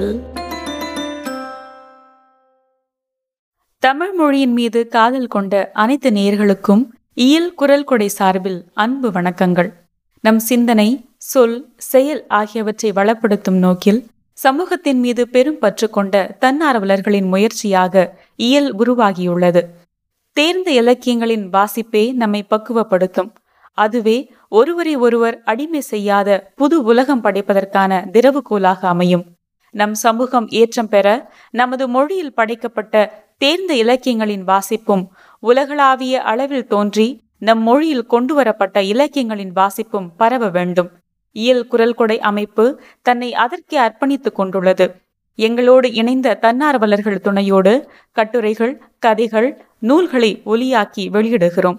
பாடல். தமிழ் மொழியின் மீது காதல் கொண்ட அனைத்து நேர்களுக்கும் இயல் குரல் கொடை சார்பில் அன்பு வணக்கங்கள். நம் சிந்தனை சொல் செயல் ஆகியவற்றை வளப்படுத்தும் நோக்கில் சமூகத்தின் மீது பெரும் பற்று கொண்ட தன்னார்வலர்களின் முயற்சியாக இயல் உருவாகியுள்ளது. தேர்ந்த இலக்கியங்களின் வாசிப்பே நம்மை பக்குவப்படுத்தும். அதுவே ஒருவரை ஒருவர் அடிமை செய்யாத புது உலகம் படைப்பதற்கான திறவுகோலாக அமையும். நம் சமூகம் ஏற்றம் பெற நமது மொழியில் படைக்கப்பட்ட தேர்ந்த இலக்கியங்களின் வாசிப்பும் உலகளாவிய அளவில் தோன்றி நம் மொழியில் கொண்டு வரப்பட்ட இலக்கியங்களின் வாசிப்பும் பரவ வேண்டும். இயல் குரல் கொடை அமைப்பு தன்னை அதற்கே அர்ப்பணித்துக் கொண்டுள்ளது. எங்களோடு இணைந்த தன்னார்வலர்கள் துணையோடு கட்டுரைகள் கதைகள் நூல்களை ஒலியாக்கி வெளியிடுகிறோம்.